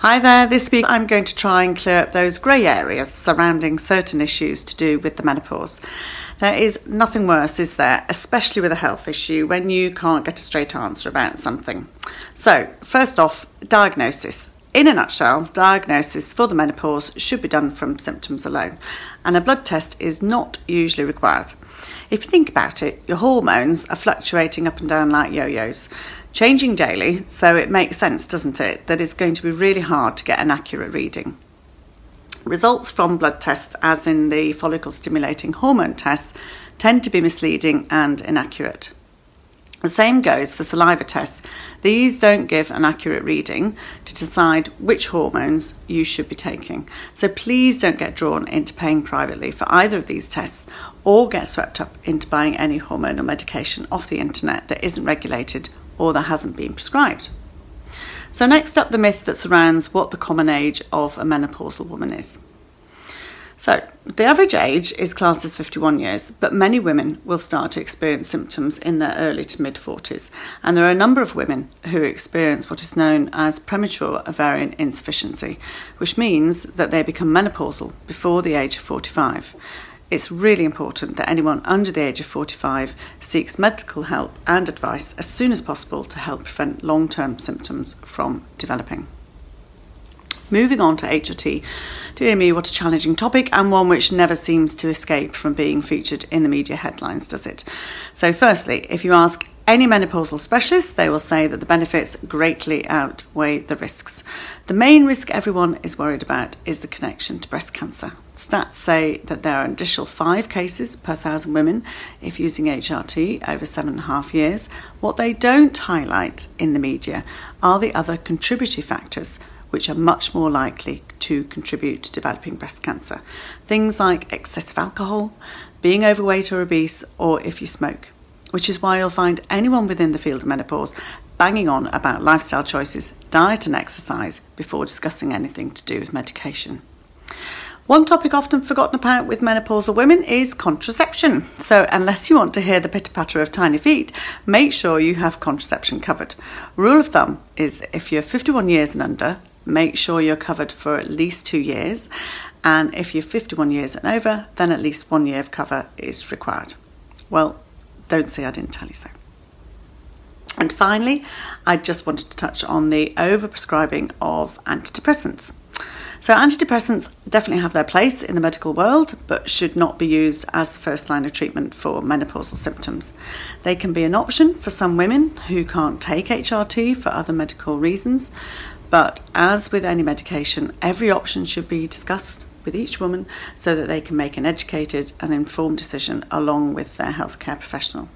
Hi there, this week I'm going to try and clear up those grey areas surrounding certain issues to do with the menopause. There is nothing worse, is there, especially with a health issue, when you can't get a straight answer about something. So, first off, diagnosis. In a nutshell, diagnosis for the menopause should be done from symptoms alone, and a blood test is not usually required. If you think about it, your hormones are fluctuating up and down like yo yos, changing daily, so it makes sense, doesn't it, that it's going to be really hard to get an accurate reading. Results from blood tests, as in the follicle stimulating hormone tests, tend to be misleading and inaccurate. The same goes for saliva tests. These don't give an accurate reading to decide which hormones you should be taking. So please don't get drawn into paying privately for either of these tests or get swept up into buying any hormonal medication off the internet that isn't regulated or that hasn't been prescribed. So, next up, the myth that surrounds what the common age of a menopausal woman is. So, the average age is classed as 51 years, but many women will start to experience symptoms in their early to mid 40s. And there are a number of women who experience what is known as premature ovarian insufficiency, which means that they become menopausal before the age of 45 it's really important that anyone under the age of 45 seeks medical help and advice as soon as possible to help prevent long term symptoms from developing. Moving on to HRT. Dear me, what a challenging topic, and one which never seems to escape from being featured in the media headlines, does it? So, firstly, if you ask any menopausal specialist, they will say that the benefits greatly outweigh the risks. The main risk everyone is worried about is the connection to breast cancer. Stats say that there are an additional five cases per thousand women if using HRT over seven and a half years. What they don't highlight in the media are the other contributory factors which are much more likely to contribute to developing breast cancer. Things like excessive alcohol, being overweight or obese, or if you smoke which is why you'll find anyone within the field of menopause banging on about lifestyle choices, diet, and exercise before discussing anything to do with medication. One topic often forgotten about with menopausal women is contraception. So, unless you want to hear the pitter patter of tiny feet, make sure you have contraception covered. Rule of thumb is if you're 51 years and under, make sure you're covered for at least two years. And if you're 51 years and over, then at least one year of cover is required. Well, don't say I didn't tell you so. And finally, I just wanted to touch on the overprescribing of antidepressants. So, antidepressants definitely have their place in the medical world, but should not be used as the first line of treatment for menopausal symptoms. They can be an option for some women who can't take HRT for other medical reasons, but as with any medication, every option should be discussed with each woman so that they can make an educated and informed decision along with their healthcare professional.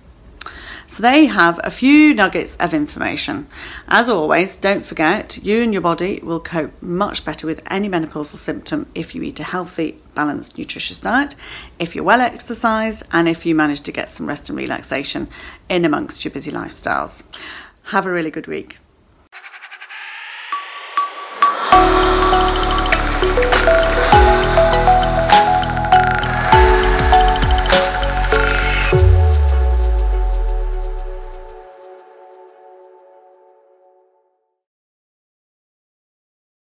So they have a few nuggets of information. As always, don't forget you and your body will cope much better with any menopausal symptom if you eat a healthy, balanced, nutritious diet, if you're well exercised, and if you manage to get some rest and relaxation in amongst your busy lifestyles. Have a really good week.